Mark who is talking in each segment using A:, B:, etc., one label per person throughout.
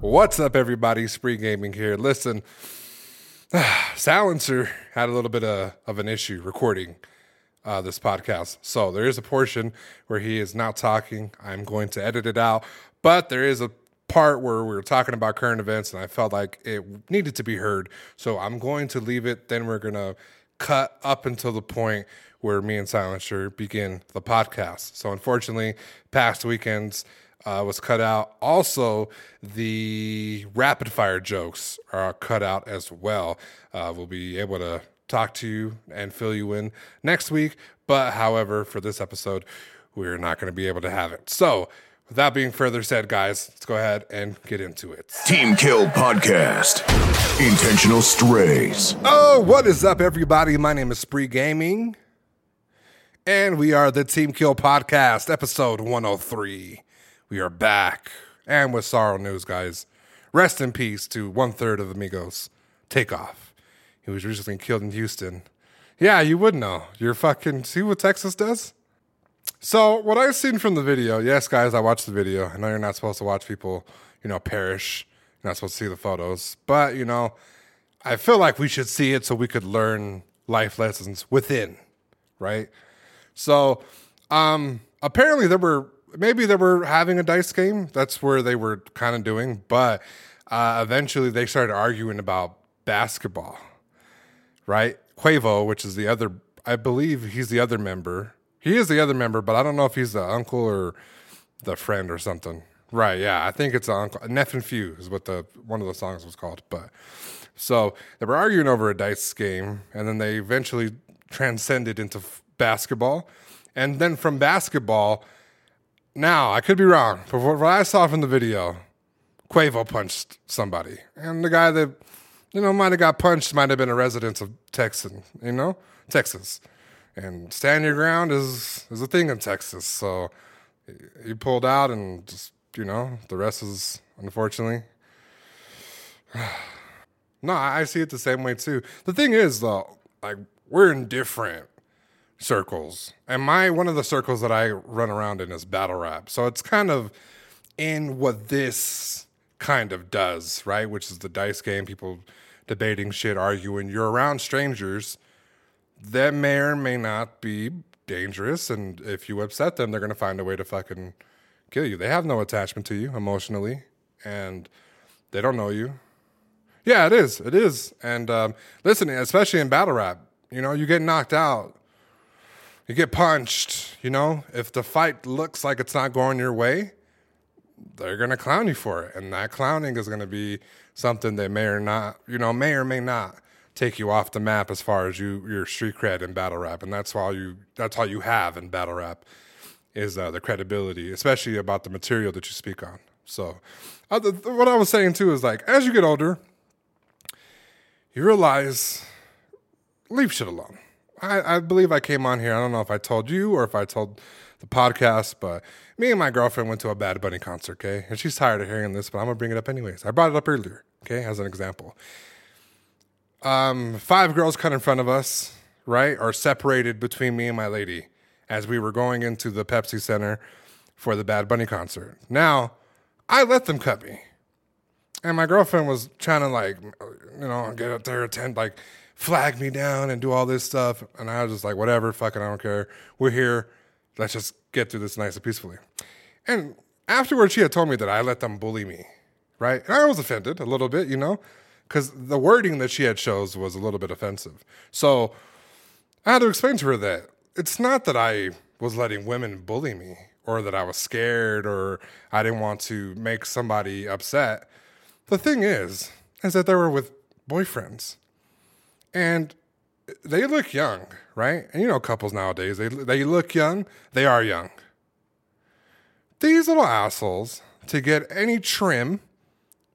A: What's up, everybody? Spree Gaming here. Listen, Silencer had a little bit of, of an issue recording uh, this podcast. So there is a portion where he is not talking. I'm going to edit it out, but there is a part where we were talking about current events and I felt like it needed to be heard. So I'm going to leave it. Then we're going to cut up until the point where me and Silencer begin the podcast. So unfortunately, past weekends, uh, was cut out. Also, the rapid fire jokes are cut out as well. Uh, we'll be able to talk to you and fill you in next week. But however, for this episode, we're not going to be able to have it. So, with that being further said, guys, let's go ahead and get into it.
B: Team Kill Podcast. Intentional Strays.
A: Oh, what is up, everybody? My name is Spree Gaming, and we are the Team Kill Podcast, episode 103. We are back, and with sorrow news, guys. Rest in peace to one third of Amigos. Takeoff. He was recently killed in Houston. Yeah, you would know. You're fucking. See what Texas does? So, what I've seen from the video, yes, guys, I watched the video. I know you're not supposed to watch people, you know, perish. You're not supposed to see the photos. But, you know, I feel like we should see it so we could learn life lessons within, right? So, um, apparently there were, maybe they were having a dice game. That's where they were kind of doing. But uh, eventually they started arguing about basketball, right? Quavo, which is the other, I believe he's the other member he is the other member, but I don't know if he's the uncle or the friend or something. Right? Yeah, I think it's an uncle. Neff and Few is what the one of the songs was called. But so they were arguing over a dice game, and then they eventually transcended into f- basketball, and then from basketball. Now I could be wrong, but what I saw from the video, Quavo punched somebody, and the guy that you know might have got punched might have been a resident of Texas, you know, Texas and stand your ground is is a thing in Texas. So he pulled out, and just you know, the rest is unfortunately. no, I see it the same way too. The thing is, though, like we're in different circles, and my one of the circles that I run around in is battle rap. So it's kind of in what this kind of does, right? Which is the dice game, people debating shit, arguing. You're around strangers that may or may not be dangerous. And if you upset them, they're going to find a way to fucking kill you. They have no attachment to you emotionally, and they don't know you. Yeah, it is. It is. And um, listen, especially in battle rap, you know, you get knocked out, you get punched. You know, if the fight looks like it's not going your way, they're gonna clown you for it, and that clowning is gonna be something they may or not, you know, may or may not take you off the map as far as you your street cred in battle rap, and that's all you that's all you have in battle rap is uh, the credibility, especially about the material that you speak on. So, uh, what I was saying too is like as you get older, you realize leave shit alone. I, I believe I came on here. I don't know if I told you or if I told the podcast, but me and my girlfriend went to a Bad Bunny concert, okay? And she's tired of hearing this, but I'm gonna bring it up anyways. I brought it up earlier, okay, as an example um, five girls cut in front of us, right, are separated between me and my lady as we were going into the Pepsi Center for the Bad Bunny concert. Now, I let them cut me. And my girlfriend was trying to like, you know, get up there, attend, like, flag me down and do all this stuff. And I was just like, whatever, fucking, I don't care. We're here. Let's just get through this nice and peacefully. And afterwards, she had told me that I let them bully me, right? And I was offended a little bit, you know because the wording that she had chose was a little bit offensive. So I had to explain to her that it's not that I was letting women bully me or that I was scared or I didn't want to make somebody upset. The thing is, is that they were with boyfriends and they look young, right? And you know, couples nowadays, they, they look young, they are young. These little assholes to get any trim,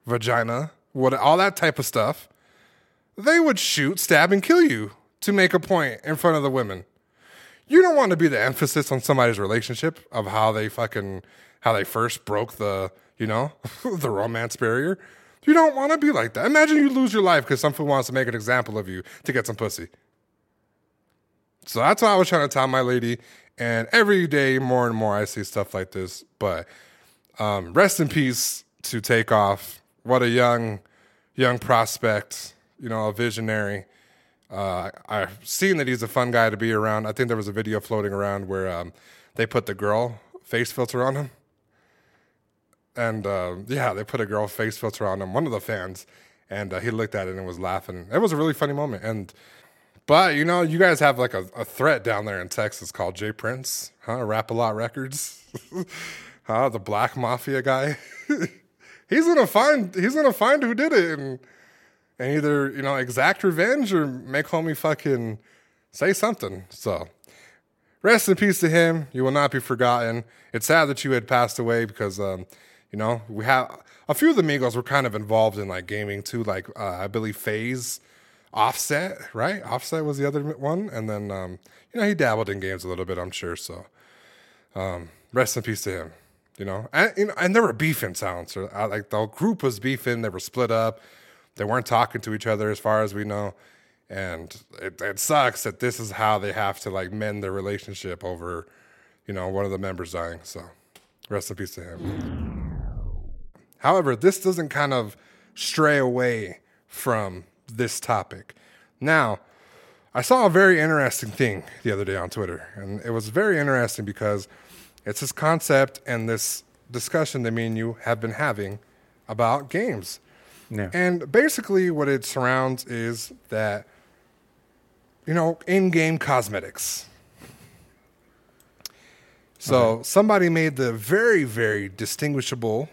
A: vagina, what all that type of stuff, they would shoot, stab, and kill you to make a point in front of the women. You don't want to be the emphasis on somebody's relationship of how they fucking how they first broke the you know the romance barrier. You don't want to be like that. Imagine you lose your life because someone wants to make an example of you to get some pussy. So that's what I was trying to tell my lady. And every day, more and more, I see stuff like this. But um, rest in peace to Takeoff what a young, young prospect. You know, a visionary. Uh, I've seen that he's a fun guy to be around. I think there was a video floating around where um, they put the girl face filter on him, and uh, yeah, they put a girl face filter on him. One of the fans, and uh, he looked at it and was laughing. It was a really funny moment. And but you know, you guys have like a, a threat down there in Texas called J. Prince, huh? Rap a lot records, huh? The Black Mafia guy. he's gonna find he's gonna find who did it and and either you know exact revenge or make homie fucking say something. So rest in peace to him. You will not be forgotten. It's sad that you had passed away because um, you know we have a few of the Migos were kind of involved in like gaming too. Like uh, I believe Phase, Offset, right? Offset was the other one, and then um, you know he dabbled in games a little bit. I'm sure. So um, rest in peace to him. You know, and you know, and there were beefing sounds. Uh, like the group was beefing. They were split up. They weren't talking to each other, as far as we know. And it, it sucks that this is how they have to like mend their relationship over, you know, one of the members dying. So, rest in peace to him. However, this doesn't kind of stray away from this topic. Now, I saw a very interesting thing the other day on Twitter, and it was very interesting because it's this concept and this discussion that me and you have been having about games.
C: Yeah.
A: And basically, what it surrounds is that, you know, in game cosmetics. So somebody made the very, very distinguishable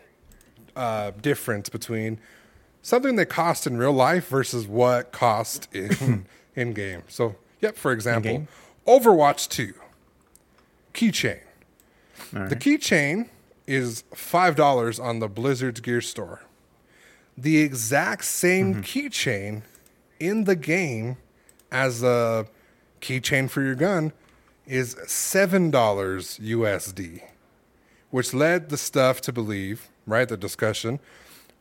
A: uh, difference between something that costs in real life versus what cost in in game. So, yep, for example, Overwatch 2 keychain.
C: All
A: The keychain is $5 on the Blizzard's Gear Store. The exact same
C: Mm-hmm.
A: keychain in the game as a keychain for your gun is $7 USD, which led the stuff to believe, right? The discussion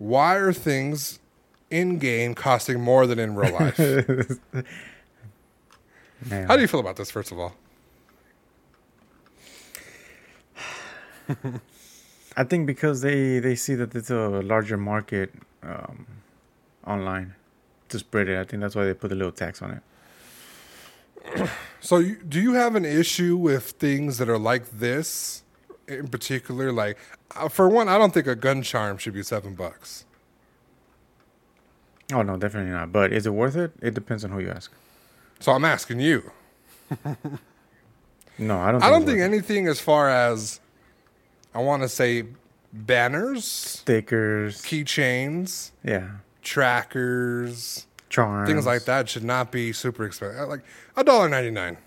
A: why are things in game costing more than in real life? How do you feel about this, first of all?
C: I think because they they see that it's a larger market um, online to spread it. I think that's why they put a little tax on it.
A: So, you, do you have an issue with things that are like this in particular? Like, Uh, for one, I don't think a gun charm should be seven bucks.
C: Oh no, definitely not. But is it worth it? It depends on who you ask.
A: So, I'm asking you.
C: No, I don't. Think
A: I don't think anything as far as I want to say banners,
C: stickers.
A: keychains,
C: Yeah,
A: trackers,
C: charms.
A: things like that should not be super expensive. Like a dollar ninety nine.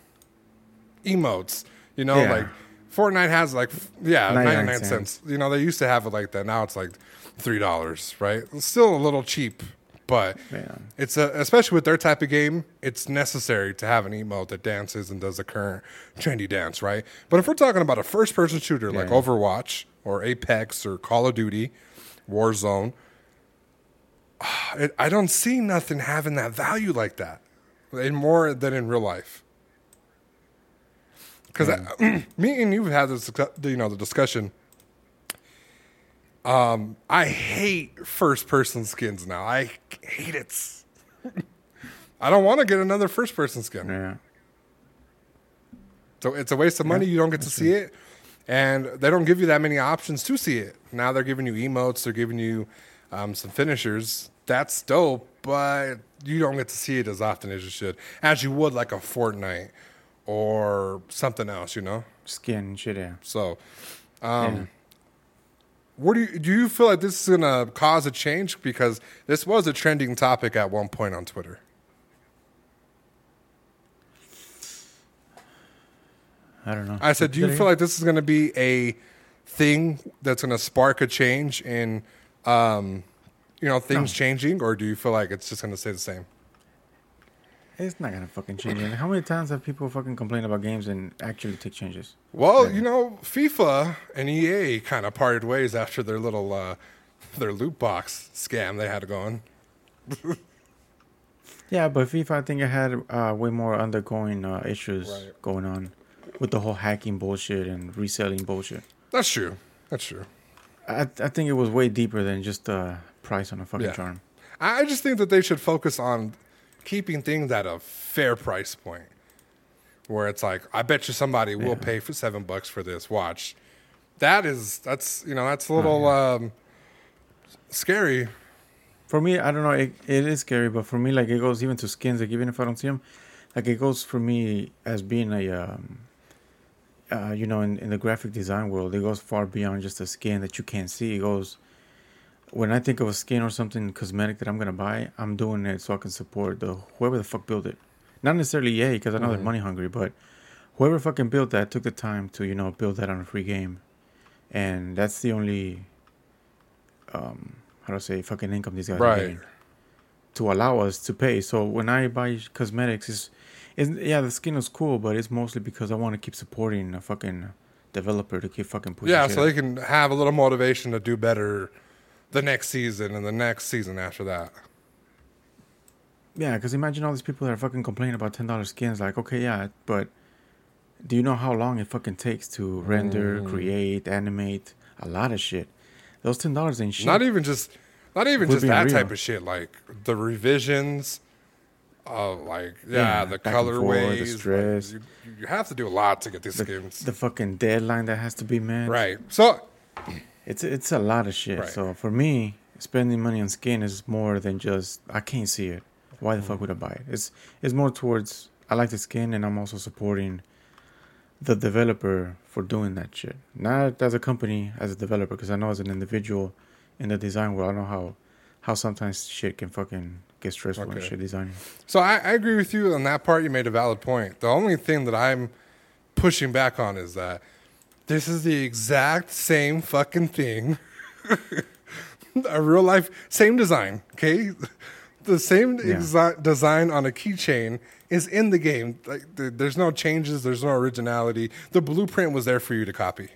A: Emotes, you know,
C: Yeah.
A: like Fortnite has like yeah
C: 99
A: ninety nine
C: cents.
A: cents. You know, they used to have it like that. Now it's like three dollars, right? It's still a little cheap, but
C: Yeah.
A: it's a, especially with their type of game, it's necessary to have an emote that dances and does the current trendy dance, right? But if we're talking about a first person shooter like Overwatch or Apex or Call of Duty, Warzone, it, I don't see nothing having that value like that, in more than in real life. Because me and you've had this, you know, the discussion. Um, I hate first person skins now. I hate it. I don't want to get another first person skin.
C: Yeah.
A: So it's a waste of money. you don't get to see it, and they don't give you that many options to see it. Now they're giving you emotes. They're giving you um, some finishers. That's dope, but you don't get to see it as often as you should, as you would like a Fortnite or something else. You know.
C: Skin shit. Yeah.
A: So, um,
C: Yeah.
A: what do you do? You feel like this is gonna cause a change because this was a trending topic at one point on Twitter.
C: I don't know.
A: I said, do you feel like this is going to be a thing that's going to spark a change in, um, you know, things changing, or do you feel like it's just going to stay the same?
C: It's not gonna fucking change. anything. How many times have people fucking complained about games and actually take changes?
A: Well, you know, FIFA and EA kind of parted ways after their little uh, their loot box scam they had going.
C: Yeah, but FIFA, I think it had uh, way more undergoing uh, issues
A: Right.
C: going on with the whole hacking bullshit and reselling bullshit.
A: That's true. That's true.
C: I I think it was way deeper than just the price on a fucking
A: Yeah.
C: charm.
A: I I just think that they should focus on keeping things at a fair price point, where it's like, I bet you somebody will pay for seven bucks for this watch. That is, that's you know, that's a little um, scary.
C: For me, I don't know. It, it is scary, but for me, like it goes even to skins. Like even if I don't see them, like it goes for me as being a, um, uh, you know, in, in the graphic design world, it goes far beyond just a skin that you can't see. It goes when I think of a skin or something cosmetic that I'm gonna buy, I'm doing it so I can support the whoever the fuck built it. Not necessarily yay because I know they're money hungry, but whoever fucking built that took the time to you know build that on a free game, and that's the only, um, how do I say, fucking income these guys are getting to allow us to pay. So when I buy cosmetics, is is yeah the skin is cool, but it's mostly because I want to keep supporting a fucking developer to keep fucking pushing.
A: Yeah, so they can have a little motivation to do better the next season and the next season after that.
C: Yeah, because imagine all these people that are fucking complaining about ten dollars skins. Like, okay, yeah, but do you know how long it fucking takes to render,
A: Mm.
C: create, animate a lot of shit? Those ten dollars ain't shit.
A: Not even just, not even just that
C: real.
A: type of shit. Like the revisions, uh, like yeah,
C: Yeah,
A: the
C: back and forth, the
A: colorways. like,
C: stress.
A: you, you have to do a lot to get these
C: the,
A: skins.
C: the fucking deadline that has to be met.
A: right. So
C: It's it's a lot of shit.
A: Right.
C: So for me, spending money on skin is more than just I can't see it. Why the
A: Mm.
C: fuck would I buy it? It's it's more towards I like the skin and I'm also supporting the developer for doing that shit. Not as a company, as a developer, because I know as an individual in the design world, I know how how sometimes shit can fucking get stressful and
A: Okay.
C: shit designing.
A: So I, I agree with you on that part. You made a valid point. The only thing that I'm pushing back on is that this is the exact same fucking thing. a real life, same design. Okay, the same
C: Yeah.
A: design on a keychain is in the game. Like there's no changes. There's no originality. The blueprint was there for you to copy.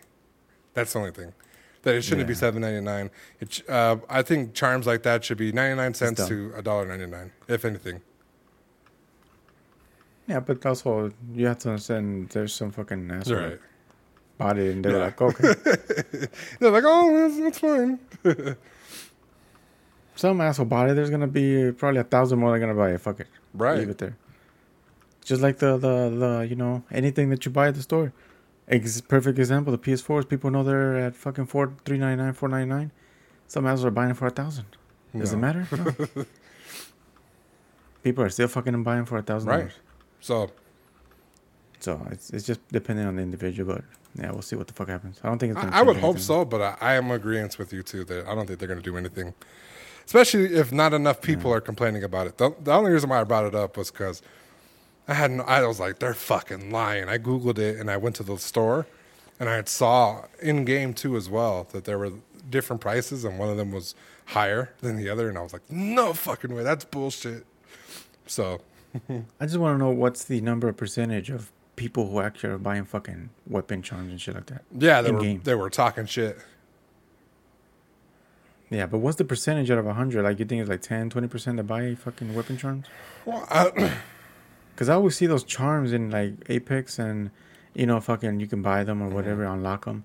A: That's the only thing. That it shouldn't be
C: Yeah.
A: seven ninety nine. It uh, I think charms like that should be ninety nine cents to a dollar ninety nine, if anything.
C: Yeah, but also you have to understand there's some fucking asshole
A: Right.
C: Bought it and they're
A: Yeah.
C: like, okay.
A: They're like, oh, that's, that's fine.
C: Some asshole bought it. There's gonna be probably a thousand more that are gonna buy it. Fuck it.
A: Right.
C: Leave it there. Just like the the the you know anything that you buy at the store. Ex- perfect example. The PS4s. People know they're at fucking four three ninety nine four ninety nine. Some assholes are buying it for a thousand. Does it matter? No. people are still fucking buying for a thousand
A: Right.
C: dollars.
A: So
C: So it's it's just depending on the individual. But yeah, we'll see what the fuck happens. I don't think it's. Gonna
A: I, I would hope
C: anything.
A: so, but I, I am agreeing with you too that I don't think they're going to do anything, especially if not enough people are complaining about it. The, the only reason why I brought it up was because I had no, I was like, they're fucking lying. I googled it and I went to the store, and I had saw in game too as well that there were different prices and one of them was higher than the other, and I was like, no fucking way, that's bullshit. So
C: I just want to know what's the number of percentage of people who actually are buying fucking weapon charms and shit like that.
A: yeah, they were
C: In-game.
A: they were talking shit.
C: Yeah, but what's the percentage out of 100? Like, you think it's like 10, 20% that buy fucking weapon charms?
A: Well, I,
C: Because I always see those charms in, like, Apex and, you know, fucking you can buy them or whatever,
A: Mm-hmm.
C: unlock them.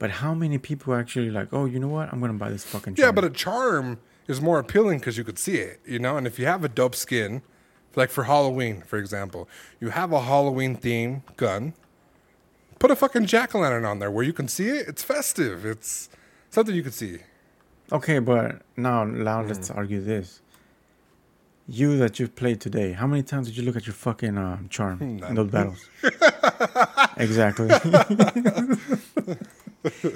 C: But how many people actually, like, oh, you know what? I'm going to buy this fucking charm.
A: Yeah, but a charm is more appealing because you could see it, you know. And if you have a dope skin, like for Halloween, for example, you have a Halloween theme gun. Put a fucking jack o' lantern on there where you can see it. It's festive. It's something you can see.
C: Okay, but now, now
A: Mm.
C: let's argue this. You that you've played today, how many times did you look at your fucking um, charm in those battles? exactly.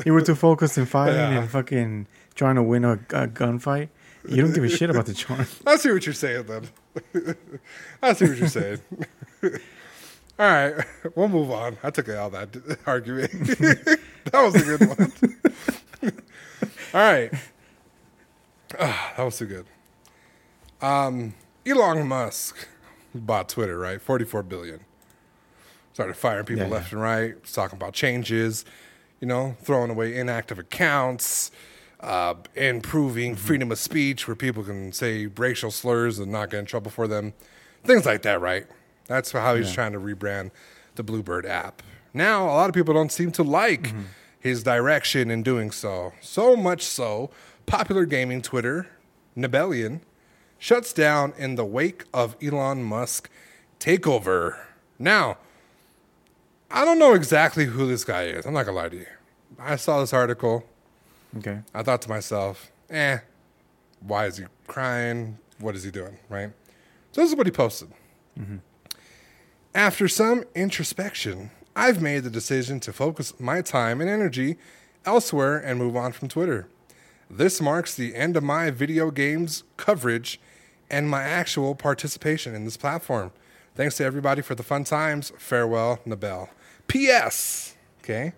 C: you were too focused in fighting
A: Yeah.
C: and fucking trying to win a, a gunfight. You don't give a shit about the charm.
A: I see what you're saying, then. I see what you're saying. all right, we'll move on. I took all that argument. that was a good one. all right. Ah, that was too good. Um, Elon Musk bought Twitter, right? 44 billion. Started firing people
C: Yeah,
A: left and right, was talking about changes, you know, throwing away inactive accounts, uh, improving freedom of speech where people can say racial slurs and not get in trouble for them. Things like that, right? That's how he's
C: Yeah.
A: trying to rebrand the Bluebird app. Now, a lot of people don't seem to like his direction in doing so. So much so, popular gaming Twitter, Nibellion, shuts down in the wake of Elon Musk takeover. Now, I don't know exactly who this guy is. I'm not gonna lie to you. I saw this article.
C: Okay.
A: I thought to myself, eh, why is he crying? What is he doing? Right? So this is what he posted. After some introspection, I've made the decision to focus my time and energy elsewhere and move on from Twitter. This marks the end of my video games coverage and my actual participation in this platform. Thanks to everybody for the fun times. Farewell, Nibel. P.S. Okay.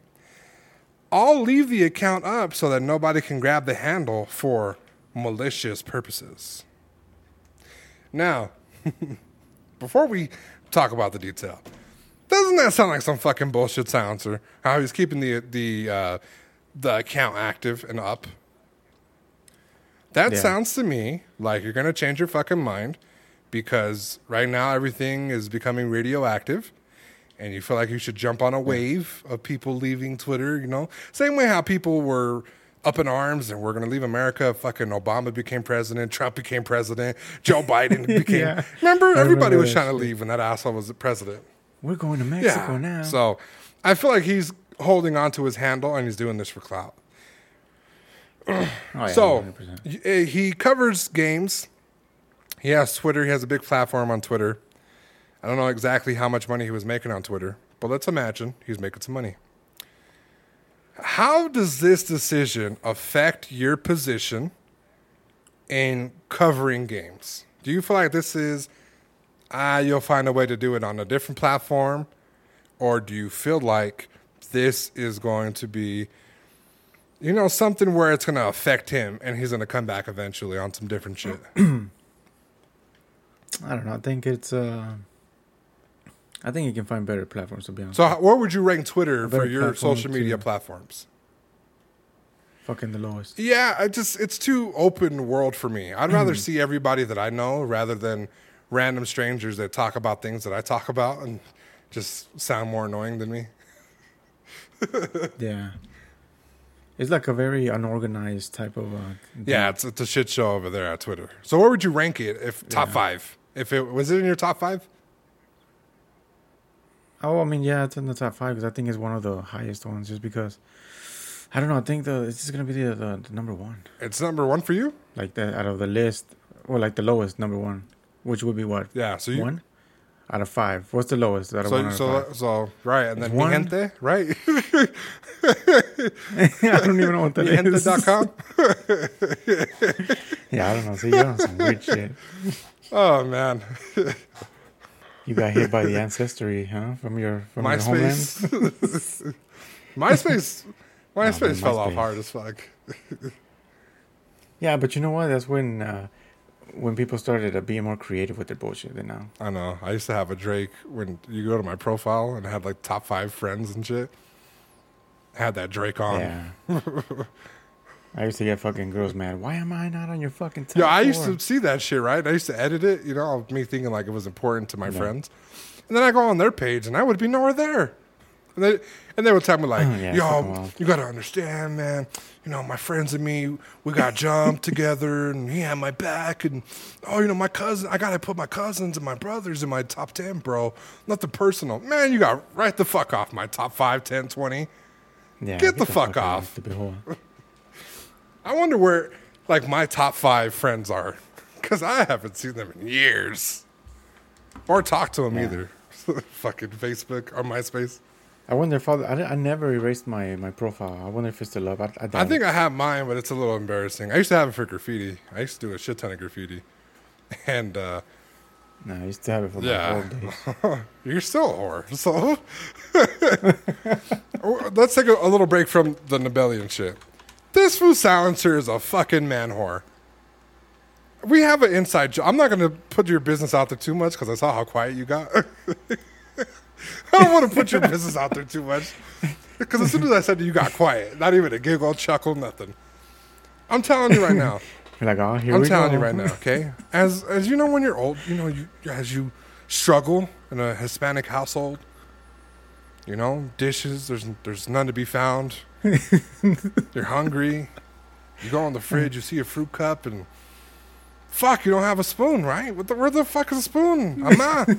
A: I'll leave the account up so that nobody can grab the handle for malicious purposes. Now, before we talk about the detail, doesn't that sound like some fucking bullshit silencer? How he's keeping the the uh, the account active and up. That
C: Yeah.
A: sounds to me like you're gonna change your fucking mind because right now everything is becoming radioactive and you feel like you should jump on a wave of people leaving Twitter, you know? Same way how people were up in arms and we're going to leave America. Fucking Obama became president, Trump became president, Joe Biden became.
C: Yeah.
A: Remember, everybody was trying to leave when that asshole was the president.
C: We're going to Mexico
A: Yeah.
C: now.
A: So I feel like he's holding on to his handle and he's doing this for clout.
C: Oh, yeah,
A: So
C: 100%.
A: uh, he covers games. He has Twitter. He has a big platform on Twitter. I don't know exactly how much money he was making on Twitter, but let's imagine he's making some money. How does this decision affect your position in covering games? Do you feel like this is ah you'll find a way to do it on a different platform, or do you feel like this is going to be you know, something where it's going to affect him and he's going to come back eventually on some different shit.
C: I don't know. I think it's. uh I think you can find better platforms to be honest.
A: so, how- where would you rank Twitter for your social
C: to-
A: media platforms?
C: Fucking the lowest.
A: Yeah, I just it's too open world for me. I'd rather see everybody that I know rather than random strangers that talk about things that I talk about and just sound more annoying than me.
C: Yeah. It's like a very unorganized type of. Uh,
A: Yeah, it's it's a shit show over there at Twitter. So, where would you rank it if top
C: Yeah.
A: five? If it was it in your top five?
C: Oh, I mean, yeah, it's in the top five because I think it's one of the highest ones. Just because, I don't know. I think the it's just gonna be the, the, the number one,
A: It's number one for you.
C: like the out of the list, or like the lowest number one, which would be what
A: Yeah. So you
C: one out of five. What's the lowest out of one
A: So,
C: out of five?
A: so, right, and then mi
C: one.
A: gente, right?
C: I don't even know what that is.
A: Mihente.com.
C: Yeah, I don't know. See, you're on some weird shit.
A: Oh man,
C: You got hit by the ancestry, huh? From your from your homeland.
A: MySpace. MySpace. MySpace
C: man,
A: fell off hard as fuck.
C: Yeah, but you know what? That's when uh, when people started uh, being more creative with their bullshit than now.
A: I know. I used to have a Drake when you go to my profile and I had like top five friends and shit. I had that Drake on.
C: Yeah. I used to get fucking girls mad. Why am I not on your fucking top
A: Yeah, I used
C: four?"
A: to see that shit, right? I used to edit it, you know, me thinking like it was important to my friends. And then I go on their page and I would be nowhere there. And they, and they would tell me like, oh,
C: Yeah, fucking
A: yo, you got to understand, man. You know, my friends and me, we got jumped together and he had my back. And, oh, you know, my cousin, I got to put my cousins and my brothers in my top 10, bro. Nothing personal. Man, you got right the fuck off my top 5, 10, 20.
C: Yeah,
A: Get the fuck
C: out,
A: off. I wonder where like my top five friends are, because I haven't seen them in years, or talked to them either. Fucking Facebook or MySpace.
C: I wonder if I'll, I, I never erased my, my profile. I wonder if it's still up. I, I,
A: I think. I have mine, but it's a little embarrassing. I used to have it for graffiti. I used to do a shit ton of graffiti, and uh,
C: Nah, I used to have it for my
A: yeah,
C: old days.
A: you're still a whore. So let's take a, a little break from the Nibellion shit. This food silencer is a fucking man whore. We have an inside job. I'm not going to put your business out there too much because I saw how quiet you got. I don't want to put your business out there too much because as soon as I said you got quiet, not even a giggle, chuckle, nothing. I'm telling you right now.
C: You're like, oh, here
A: I'm
C: we
A: telling
C: go.
A: you right now, okay? As as you know, when you're old, you know, you as you struggle in a Hispanic household, you know, dishes there's there's none to be found. You're hungry. You go in the fridge, you see a fruit cup, and fuck, you don't have a spoon, right? What the, where the fuck is a spoon? Ama.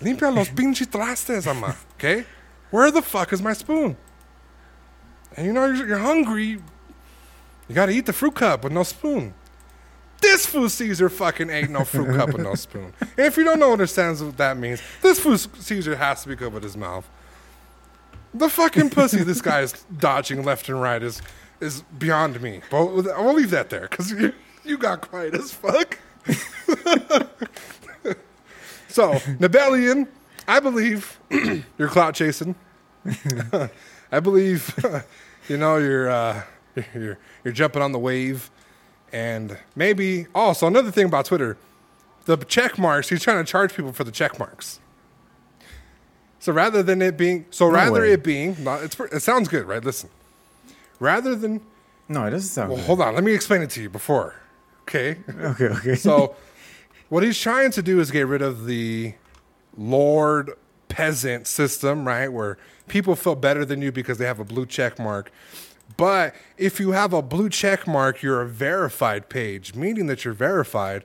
A: Limpia los pinches trastes, ama. Okay? Where the fuck is my spoon? And you know you're, you're hungry. You gotta eat the fruit cup with no spoon. This fool Caesar fucking ain't no fruit cup with no spoon. And if you don't know understands what that means, this fool Caesar has to be good with his mouth. The fucking pussy this guy is dodging left and right is is beyond me. But I'll leave that there because you, you got quiet as fuck. so, Nibellion, I believe you're clout chasing. I believe, you know, you're, uh, you're, you're jumping on the wave. And maybe, also, another thing about Twitter, the check marks, he's trying to charge people for the check marks. So rather than it being, so
C: No
A: rather
C: way.
A: it being, not, it's, it sounds good, right? Listen, rather than,
C: No, it doesn't sound
A: well,
C: good.
A: hold on, let me explain it to you before, okay?
C: Okay, okay.
A: So, what he's trying to do is get rid of the lord peasant system, right? Where people feel better than you because they have a blue check mark. But if you have a blue check mark, you're a verified page, meaning that you're verified.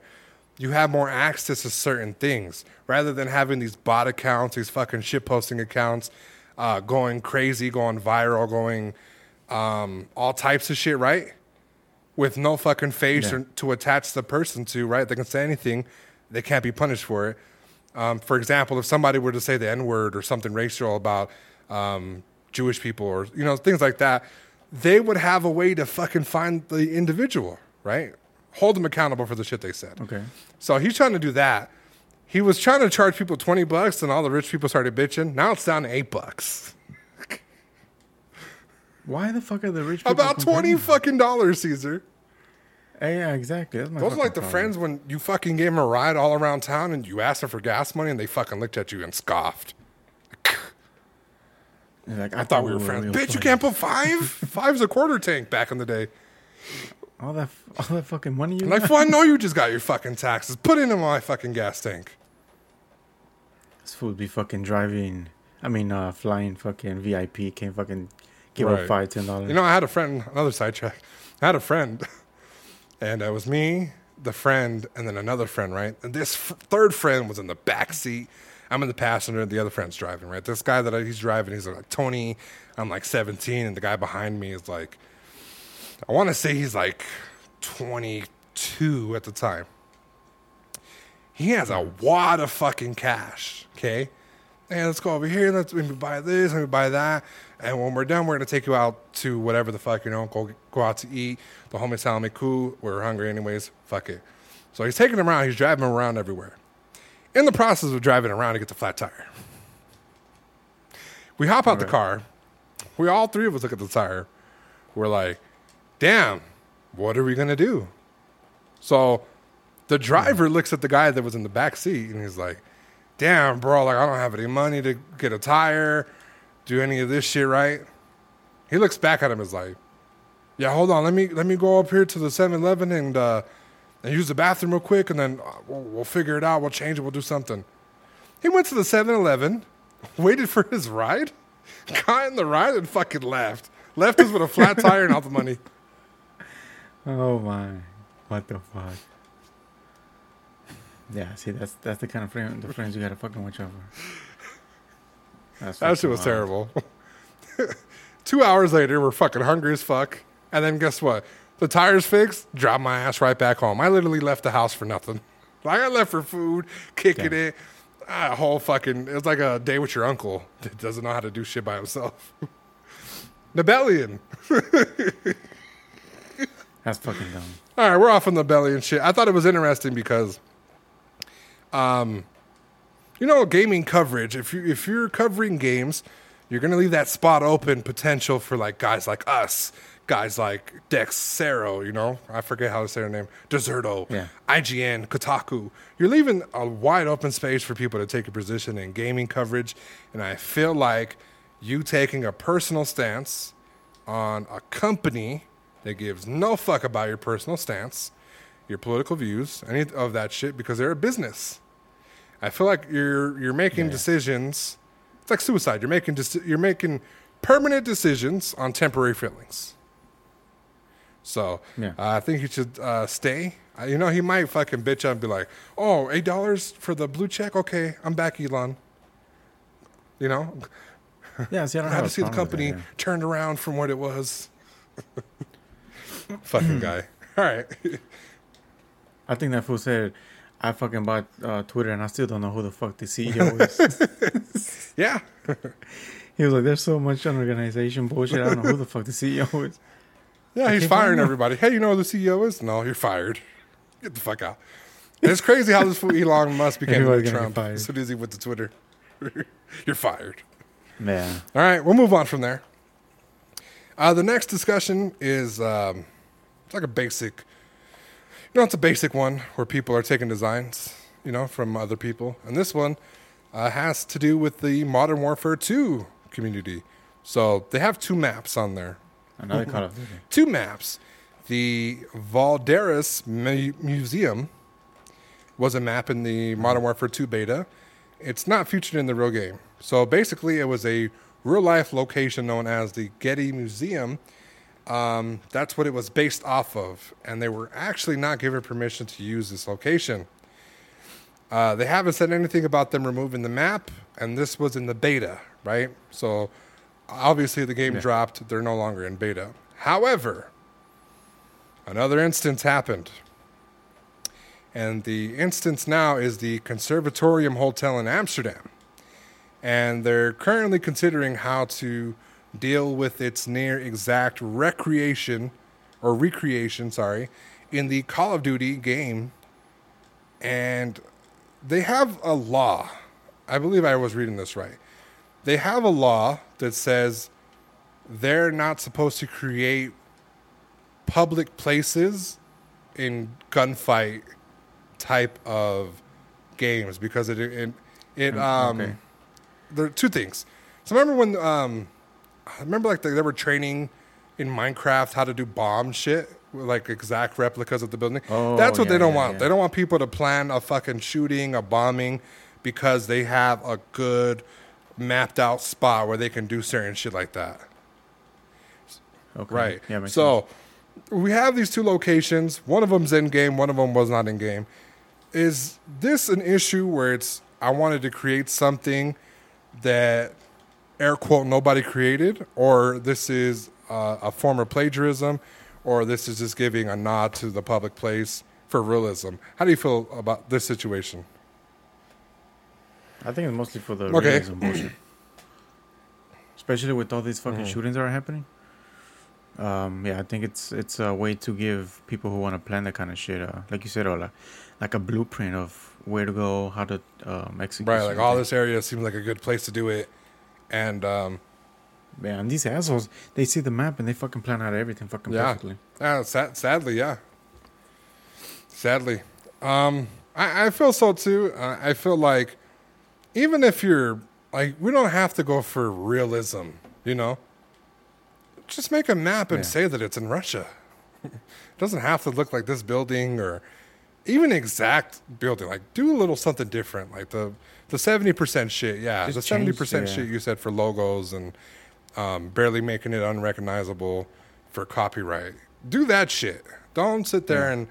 A: You have more access to certain things rather than having these bot accounts, these fucking shit posting accounts, uh, going crazy, going viral, going um, all types of shit, right? with no fucking face
C: Yeah.
A: or, to attach the person to, right? They can say anything, they can't be punished for it. Um, for example, if somebody were to say the N word or something racial about um, Jewish people or you know things like that, they would have a way to fucking find the individual, right? Hold them accountable for the shit they said.
C: Okay.
A: So he's trying to do that. He was trying to charge people twenty bucks, and all the rich people started bitching. Now it's down to eight bucks.
C: Why the fuck are the rich people
A: About twenty
C: complaining?
A: fucking dollars, Caesar.
C: Yeah, exactly. That's my
A: Those are like the
C: problem.
A: friends when you fucking gave them a ride all around town and you asked them for gas money and they fucking looked at you and scoffed.
C: Like,
A: I thought we were friends.
C: real
A: Bitch, you can't put five? Five's a quarter tank back in the day.
C: All that, all that fucking money you
A: like, well, I know you just got your fucking taxes. Put it in my fucking gas tank.
C: This fool be fucking driving. I mean, uh, flying fucking VIP. Can't fucking give
A: Right.
C: up five, ten dollars.
A: You know, I had a friend, another sidetrack. I had a friend, and it was me, the friend, and then another friend, right? And this f- third friend was in the back seat. I'm in the passenger, the other friend's driving, right? This guy that I, he's driving, he's like 20, I'm like 17, and the guy behind me is like, I want to say he's like 22 at the time. He has a wad of fucking cash, okay? Hey, let's go over here. Let's let me buy this. Let me buy that. And when we're done, we're gonna take you out to whatever the fuck you know. Go go out to eat. The homie salami cool. We're hungry anyways. Fuck it. So he's taking him around. He's driving him around everywhere. In the process of driving around he gets a flat tire, we hop out the car. We all three of us look at the tire. We're like, "Damn, what are we gonna do?" So the driver looks at the guy that was in the back seat and he's like, damn, bro, like I don't have any money to get a tire, do any of this shit, right? He looks back at him and is like, yeah, hold on, let me let me go up here to the 7-Eleven and uh, and use the bathroom real quick, and then uh, we'll, we'll figure it out. We'll change it. We'll do something. He went to the 7-Eleven, waited for his ride, got in the ride, and fucking left. Left us with a flat tire and all the money.
C: Oh my, what the fuck? Yeah, see, that's that's the kind of friend, the friends you gotta fucking watch over. That's
A: That shit was
C: wild.
A: terrible. Two hours later, we're fucking hungry as fuck. And then guess what? The tires fixed, drop my ass right back home. I literally left the house for nothing. Like I left for food, kicking
C: Damn.
A: it. A whole fucking, it was like a day with your uncle that doesn't know how to do shit by himself. Nibellion.
C: That's fucking dumb.
A: All right, we're off on the belly and shit. I thought it was interesting because, um, you know, gaming coverage. If you if you're covering games, you're gonna leave that spot open potential for like guys like us, guys like Dexerto. You know, I forget how to say her name. Dexerto,
C: Yeah.
A: IGN, Kotaku. You're leaving a wide open space for people to take a position in gaming coverage, and I feel like you taking a personal stance on a company that gives no fuck about your personal stance, your political views, any of that shit, because they're a business. I feel like you're you're making decisions. It's like suicide. You're making deci- you're making permanent decisions on temporary feelings. So
C: Yeah.
A: uh, I think he should uh, stay. Uh, you know, he might fucking bitch out and be like, "Oh, eight dollars for the blue check? Okay, I'm back, Elon." You know,
C: Yeah, see, I don't have
A: to see the
C: with that,
A: company
C: yeah.
A: turned around from what it was. fucking guy. All right.
C: I think that fool said, "I fucking bought uh, Twitter and I still don't know who the fuck the CEO is."
A: yeah.
C: he was like, "There's so much unorganization bullshit. I don't know who the fuck the CEO is."
A: Yeah, he's firing everybody. Hey, you know who the CEO is? No, you're fired. Get the fuck out. And it's crazy how this fool Elon Musk became
C: Everybody's
A: Donald
C: gonna get
A: Trump
C: fired.
A: as soon as he went to Twitter. you're fired.
C: Man,
A: All right, we'll move on from there. Uh, the next discussion is um, it's like a basic, you know, it's a basic one where people are taking designs, you know, from other people. And this one uh, has to do with the Modern Warfare 2 community. So they have two maps on there.
C: another Call of Duty.
A: Two maps. The Valderas Mu- Museum was a map in the Modern Warfare 2 beta. It's not featured in the real game. So basically, it was a real life location known as the Getty Museum. Um, that's what it was based off of. And they were actually not given permission to use this location. Uh, they haven't said anything about them removing the map, and this was in the beta, right? So obviously, the game
C: Yeah.
A: dropped. They're no longer in beta. However, another instance happened. And the instance now is the Conservatorium Hotel in Amsterdam. And they're currently considering how to deal with its near exact recreation or recreation, sorry, in the Call of Duty game. And they have a law. I believe I was reading this right. They have a law that says they're not supposed to create public places in gunfight type of games because it it, it um
C: okay.
A: there are two things. So remember when um I remember like they, they were training in Minecraft how to do bomb shit with, like exact replicas of the building.
C: Oh,
A: That's what they don't
C: yeah,
A: want.
C: yeah.
A: They don't want people to plan a fucking shooting, a bombing because they have a good mapped out spot where they can do certain shit like that.
C: Okay.
A: Right.
C: Yeah.
A: so we have these two locations. One of them's in game. One of them was not in game. Is this an issue where it's I wanted to create something that air quote nobody created, or this is uh, a form of plagiarism, or this is just giving a nod to the public place for realism? How do you feel about this situation?
C: I think it's mostly for the
A: Okay.
C: realism bullshit. Especially with all these
A: Mm-hmm.
C: fucking shootings that are happening. Um, yeah, I think it's it's a way to give people who want to plan that kind of shit, uh, like you said, or like, a blueprint of where to go, how to um, execute.
A: Right, like all
C: things.
A: this area seems like a good place to do it, and um,
C: Man, these assholes, they see the map and they fucking plan out everything fucking
A: Yeah.
C: perfectly.
A: Uh, sad, sadly, yeah. Sadly, um, I, I feel so too. Uh, I feel like even if you're like, we don't have to go for realism, you know. Just make a map and
C: Yeah.
A: say that it's in Russia. it doesn't have to look like this building or even exact building. Like, do a little something different. Like the the seventy percent shit. Yeah,
C: Just
A: the seventy percent
C: yeah.
A: shit you said for logos and um, barely making it unrecognizable for copyright. Do that shit. Don't sit there and,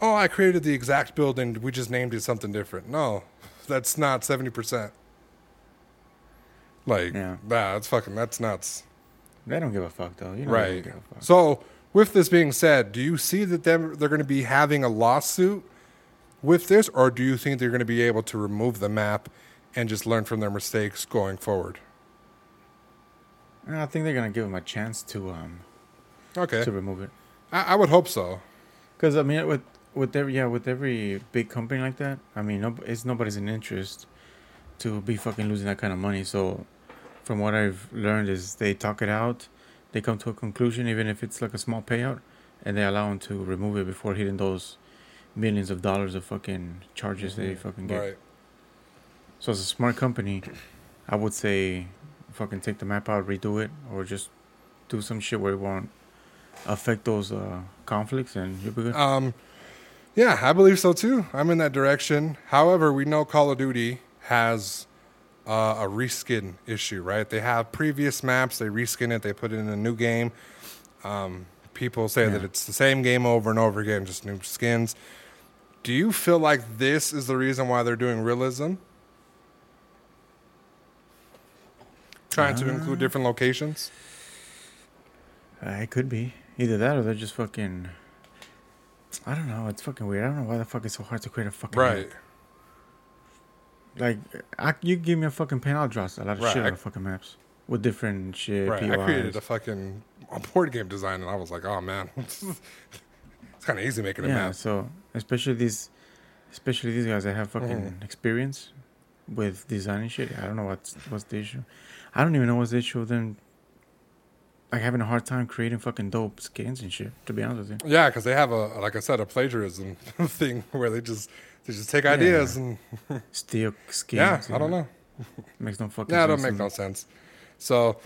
A: oh, I created the exact building. We just named it something different. No, that's not 70%. Like,
C: Yeah.
A: nah, that's fucking, that's nuts.
C: They don't give a fuck though. You know
A: Right.
C: give a fuck.
A: So, with this being said, do you see that them, they're going to be having a lawsuit with this, or do you think they're going to be able to remove the map and just learn from their mistakes going forward?
C: I think they're gonna give them a chance to um
A: Okay.
C: to remove it.
A: I, I would hope so.
C: Because I mean, with with every yeah, with every big company like that, I mean, no, it's nobody's in interest to be fucking losing that kind of money. So, from what I've learned, is they talk it out, they come to a conclusion, even if it's like a small payout, and they allow them to remove it before hitting those millions of dollars of fucking charges they fucking get.
A: Right.
C: So, as a smart company, I would say, fucking take the map out, redo it, or just do some shit where it won't affect those uh, conflicts, and you'll be good.
A: Um, yeah, I believe so too. I'm in that direction. However, we know Call of Duty has uh, a reskin issue, right? They have previous maps, they reskin it, they put it in a new game. Um, people say that it's the same game over and over again, just new skins. Do you feel like this is the reason why they're doing realism? Trying to include different locations?
C: Uh, it could be either that or they're just fucking. I don't know. It's fucking weird. I don't know why the fuck it's so hard to create a fucking
A: Right.
C: map. Like, I, you give me a fucking pen, I'll draw a lot of
A: Right,
C: shit
A: I-
C: out of fucking maps with different shit.
A: Right. I
C: POIs.
A: created a fucking a board game design and I was like, oh man, it's kind of easy making a
C: yeah.
A: map.
C: So especially these, especially these guys that have fucking
A: Mm-hmm.
C: experience with designing shit. I don't know what's what's the issue. I don't even know what's the issue with them. Like having a hard time creating fucking dope skins and shit. To be honest with you.
A: Yeah, because they have a like I said a plagiarism thing where they just they just take ideas and
C: steal skins.
A: yeah, I don't know.
C: Makes no fucking
A: Yeah, it don't make no sense. So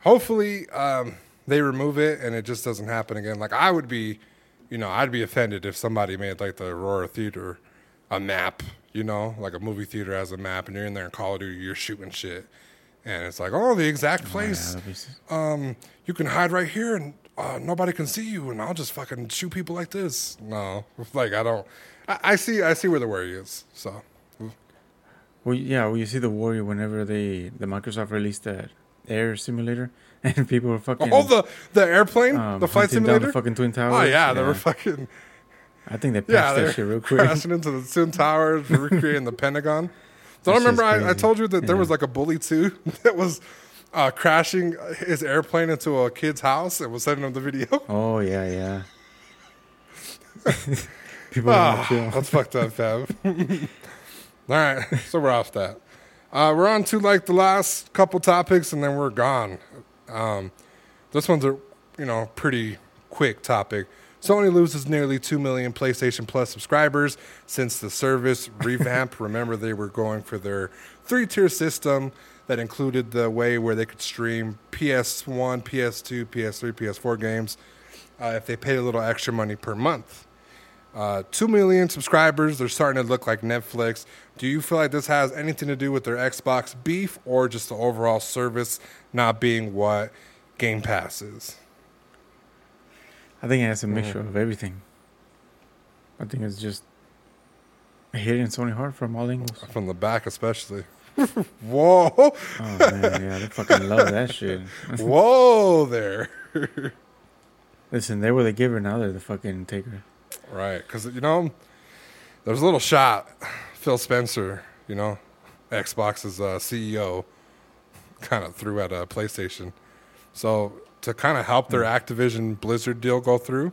A: hopefully um, they remove it and it just doesn't happen again. Like I would be, you know, I'd be offended if somebody made like the Aurora Theater a map, you know, like a movie theater has a map and you're in there in Call of Duty, you're shooting shit. And it's like, oh, the exact place.
C: that'd
A: um, you can hide right here and uh, nobody can see you, and I'll just fucking shoot people like this. No, like I don't. I, I see. I see where the worry is. So
C: Well, yeah, well, you see the worry whenever they the Microsoft released that Air Simulator, and people were fucking
A: oh, the the airplane,
C: um,
A: the flight simulator.
C: the fucking twin towers.
A: oh yeah, they were fucking
C: I think they passed
A: yeah.
C: that shit real quick.
A: crashing into the Twin Towers, recreating the Pentagon. So I remember I, I told you that there was like a bully too that was uh, crashing his airplane into a kid's house and was sending him the video.
C: Oh yeah, yeah. people chill.
A: that's fucked up, Fab. All right, so we're off that. Uh, we're on to like the last couple topics, and then we're gone. Um, this one's a you know pretty quick topic. Sony loses nearly two million PlayStation Plus subscribers since the service revamp. Remember, they were going for their three-tier system that included the way where they could stream PS1, PS2, PS3, PS4 games uh, if they paid a little extra money per month. Uh, 2 million subscribers. They're starting to look like Netflix. Do you feel like this has anything to do with their Xbox beef or just the overall service not being what Game Pass is?
C: I think it has a
A: Mm-hmm.
C: mixture of everything. I think it's just hitting Sony hard from all angles.
A: From the back, especially. Whoa.
C: Oh man, yeah, they fucking love that shit.
A: Whoa there.
C: Listen, they were the giver, now they're the fucking taker.
A: Right. Because, you know, there's a little shot. Phil Spencer, you know, Xbox's uh, CEO, kind of threw at a PlayStation. So to kind of help their Activision Blizzard deal go through,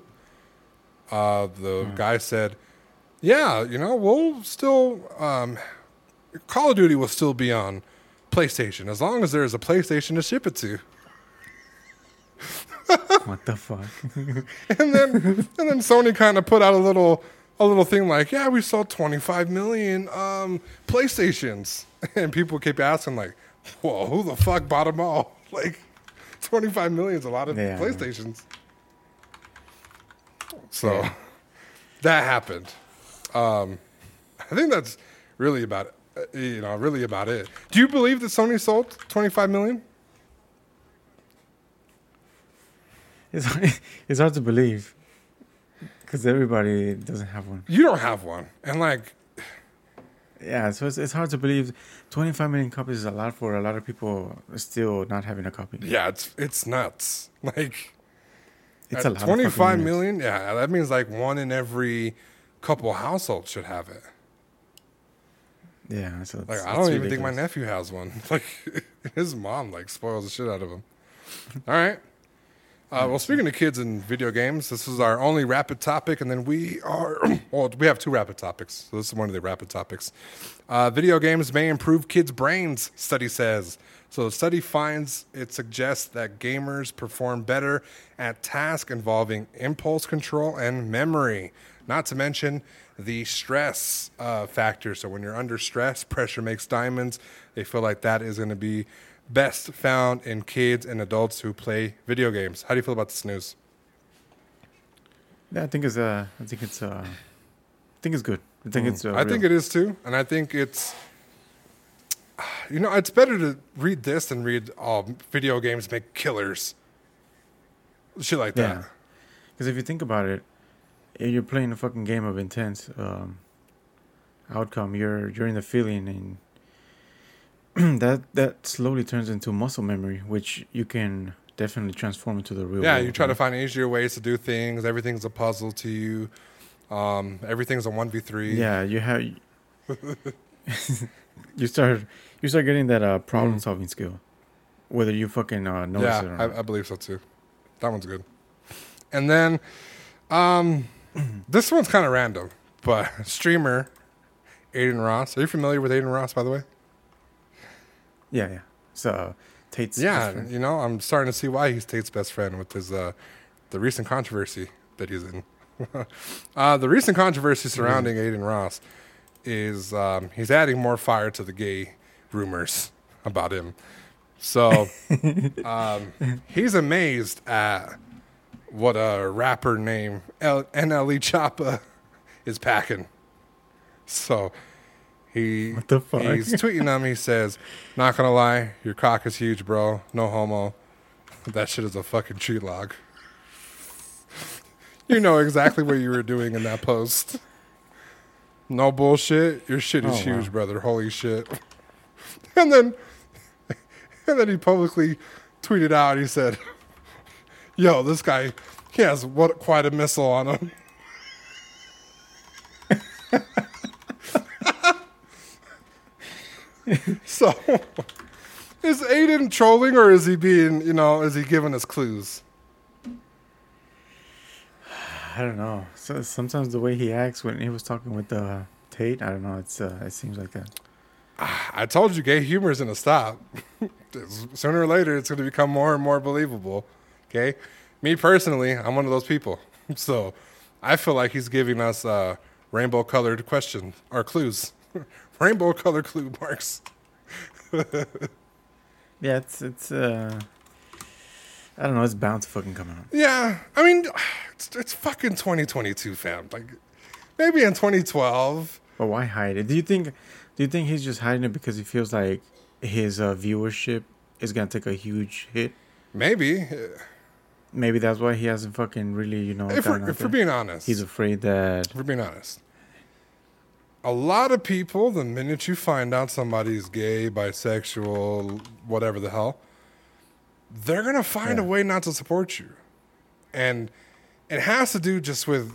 A: uh, the guy said, "Yeah, you know, we'll still um, Call of Duty will still be on PlayStation as long as there is a PlayStation to ship it to."
C: What the fuck?
A: And then and then Sony kind of put out a little a little thing like, "Yeah, we sold 25 million um, PlayStations," and people keep asking like, "Whoa, who the fuck bought them all?" Like, 25 million is a lot of
C: Yeah.
A: PlayStations. So
C: Yeah.
A: that happened. Um, I think that's really about it. uh, You know, really about it. Do you believe that Sony sold 25 million?
C: It's hard, it's hard to believe because everybody doesn't have one.
A: You don't have one, and like,
C: Yeah, so it's, it's hard to believe. 25 million copies is a lot for a lot of people still not having a copy.
A: yeah, it's it's nuts. Like.
C: It's
A: uh,
C: a lot.
A: 25
C: units.
A: million? Yeah, that means like one in every couple households should have it.
C: Yeah, so
A: Like, I don't even think my nephew has one. Like, his mom like spoils the shit out of him. All right. Uh, well, speaking of kids and video games, this is our only rapid topic, and then we are. Well, we have two rapid topics, so this is one of the rapid topics. Uh, video games may improve kids' brains, study says. So, the study finds it suggests that gamers perform better at tasks involving impulse control and memory. Not to mention the stress uh, factor. So, when you're under stress, pressure makes diamonds. They feel like that is going to be best found in kids and adults who play video games. How do you feel about this news?
C: Yeah, I think it's uh, I think it's uh, I think it's good. I think it's. Uh,
A: I think it is too, and I think it's. you know, it's better to read this than read oh, video games make killers. Shit like
C: Yeah.
A: that.
C: Because if you think about it, if you're playing a fucking game of intense um, outcome, you're you're in the feeling, and that that slowly turns into muscle memory, which you can definitely transform into the real.
A: Yeah,
C: world,
A: you try to find easier ways to do things. Everything's a puzzle to you. Um, everything's a one v three.
C: Yeah, you have. you start you start getting that uh, problem solving skill, whether you fucking uh, notice it or
A: yeah,
C: not.
A: I, I believe so too. That one's good. And then, um, this one's kind of random, but streamer Adin Ross. Are you familiar with Adin Ross, by the way?
C: Yeah, yeah. So Tate's
A: Yeah, you know, I'm starting to see why he's Tate's best friend with his uh, the recent controversy that he's in. uh, the recent controversy surrounding Adin Ross is um, he's adding more fire to the gay rumors about him. So um, he's amazed at what a rapper named L- NLE Choppa is packing. So he
C: What the fuck?
A: he's tweeting them. He says, "Not gonna lie, your cock is huge, bro. No homo. That shit is a fucking tree log." You know exactly what you were doing in that post. No bullshit. Your shit is
C: Oh,
A: huge,
C: wow.
A: brother. Holy shit. And then, and then he publicly tweeted out. He said, "Yo, this guy, he has what quite a missile on him." so, is Adin trolling or is he being, you know, is he giving us clues?
C: I don't know. So sometimes the way he acts when he was talking with uh, Tate, I don't know. It's uh, it seems like that.
A: I told you, gay humor is gonna stop. Sooner or later, it's gonna become more and more believable. Okay, me personally, I'm one of those people. So, I feel like he's giving us uh, rainbow-colored question or clues, rainbow-colored clue marks.
C: Yeah, it's it's. uh I don't know. It's bound to fucking come out.
A: Yeah, I mean, it's, it's fucking 2022, fam. Like, maybe in 2012.
C: But why hide it? Do you think? Do you think he's just hiding it because he feels like his uh, viewership is gonna take a huge hit?
A: Maybe,
C: Maybe that's why he hasn't fucking really, you know.
A: if we're, if we're being honest,
C: he's afraid that.
A: if we're being honest, a lot of people, the minute you find out somebody's gay, bisexual, whatever the hell, they're gonna find a way not to support you, and it has to do just with,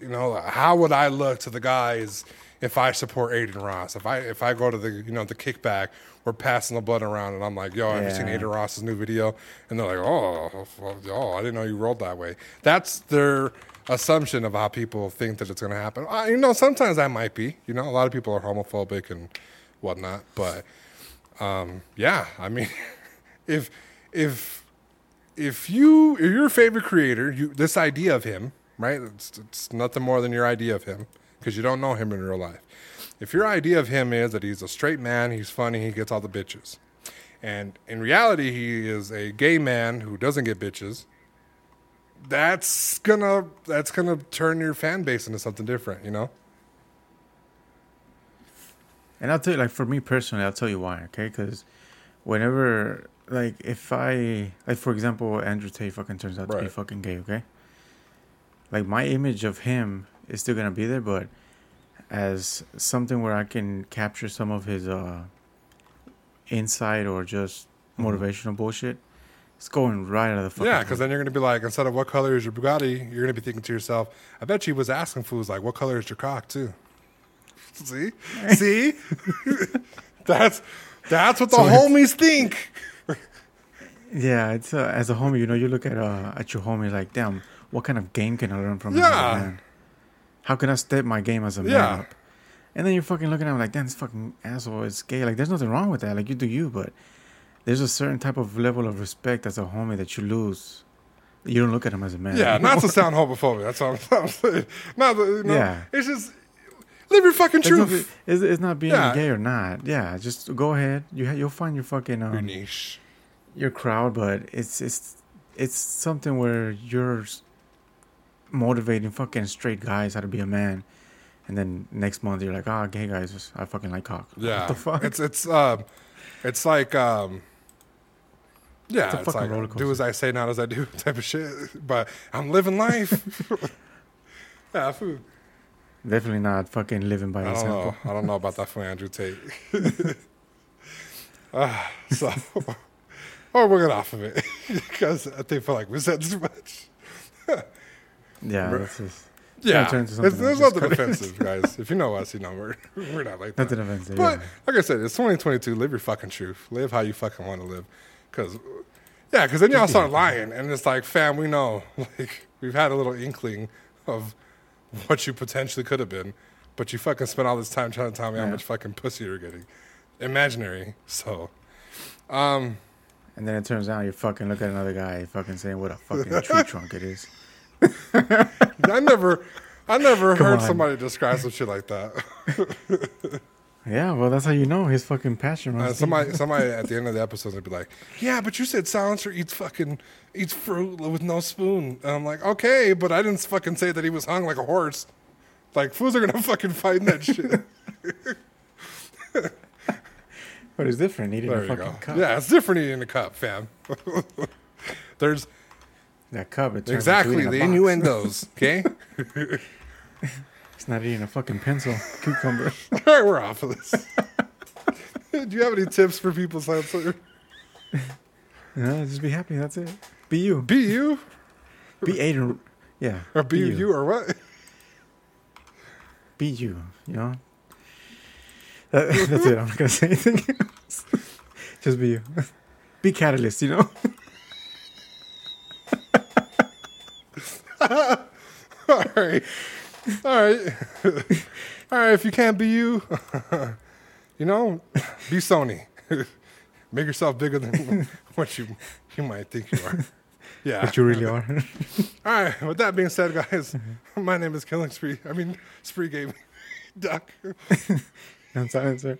A: you know, how would I look to the guys if I support Adin Ross? If I if I go to the you know the kickback, we're passing the blood around, and I'm like, yo, I have you seen Adin Ross's new video? And they're like, oh, oh, I didn't know you rolled that way. That's their assumption of how people think that it's going to happen. Uh, you know, sometimes that might be. You know, a lot of people are homophobic and whatnot, but um, yeah, I mean, if if if you if your favorite creator, you this idea of him, right? It's, it's nothing more than your idea of him because you don't know him in real life. If your idea of him is that he's a straight man, he's funny, he gets all the bitches, and in reality he is a gay man who doesn't get bitches, that's gonna that's gonna turn your fan base into something different, you know?
C: And I'll tell you, like for me personally, I'll tell you why. Okay, because whenever, like, if I, like, for example, Andrew Tate fucking turns out to be fucking gay. Okay, like my image of him is still gonna be there, but as something where I can capture some of his uh insight or just motivational bullshit, it's going right out of the fucking.
A: Yeah, because then you're gonna be like, instead of what color is your Bugatti, you're gonna be thinking to yourself, I bet you was asking fools like, what color is your cock too? See, see, that's that's what the
C: So
A: homies think.
C: Yeah, it's uh, as a homie, you know, you look at uh at your homie like, damn, what kind of game can I learn from him
A: Yeah.
C: man? How can I step my game as a man up? And then you're fucking looking at him like, damn, this fucking asshole is gay. Like, there's nothing wrong with that. Like, you do you, but there's a certain type of level of respect as a homie that you lose. You don't look at him as a man.
A: Yeah,
C: anymore.
A: not to sound homophobic. That's what I'm, saying. Not, you know,
C: Yeah.
A: it's just live your fucking
C: It's not,
A: truth.
C: it's, it's not being
A: Yeah.
C: gay or not. Yeah, just go ahead. You you'll find your fucking um,
A: Your niche.
C: your crowd, but it's it's it's something where you're motivating fucking straight guys how to be a man, and then next month you're like, oh, gay guys, I fucking like cock.
A: Yeah,
C: What the fuck?
A: It's it's um, it's like um, yeah,
C: It's a
A: it's,
C: fucking
A: like
C: roller
A: do as. I say, not as I do, type of shit. But I'm living life. yeah, food.
C: Definitely not fucking living by
A: I don't know.
C: example.
A: I don't know about that for Andrew Tate. Ah, so, or we'll get off of it because I think feel like we said too much.
C: Yeah,
A: Bro.
C: that's just
A: Yeah, it's, there's nothing offensive, guys. If you know us, you know we're we're not like that.
C: nothing offensive.
A: But
C: yeah.
A: like I said, it's 2022. Live your fucking truth. Live how you fucking want to live. Cause yeah, cause then y'all start lying, and it's like, fam, we know, like we've had a little inkling of what you potentially could have been, but you fucking spent all this time trying to tell me how much fucking pussy you're getting, imaginary. So, um,
C: And then it turns out you fucking look at another guy fucking saying what a fucking tree trunk it is.
A: I never, I never
C: Come
A: heard
C: on.
A: somebody describe some shit like that.
C: Yeah, well that's how you know his fucking passion
A: Uh, somebody, somebody at the end of the episode would be like, "Yeah, but you said silencer eats fucking eats fruit with no spoon." And I'm like, "Okay, but I didn't fucking say that he was hung like a horse. Like fools are gonna fucking fight in that shit."
C: But it's different eating
A: there
C: a fucking
A: go.
C: cup.
A: Yeah, it's different eating a cup, fam. There's
C: That cup, it
A: exactly the
C: box.
A: innuendos. Okay,
C: It's not eating a fucking pencil, cucumber.
A: all right, we're off of this. Do you have any tips for people, silencer?
C: Yeah, just be happy. That's it. Be you.
A: Be you
C: Be Adin. Yeah.
A: or be, you. or what?
C: Be you. You know. That, uh, that's it. I'm not gonna say anything else. Just be you. Be catalyst. You know.
A: All right. All right. All right. If you can't be you, you know, be Sony. Make yourself bigger than what you you might think you are. Yeah.
C: But you really are.
A: All right. With that being said, guys, mm-hmm. my name is Killing Spree. I mean, Spree Gaming. Duck.
C: I'm sorry, sir.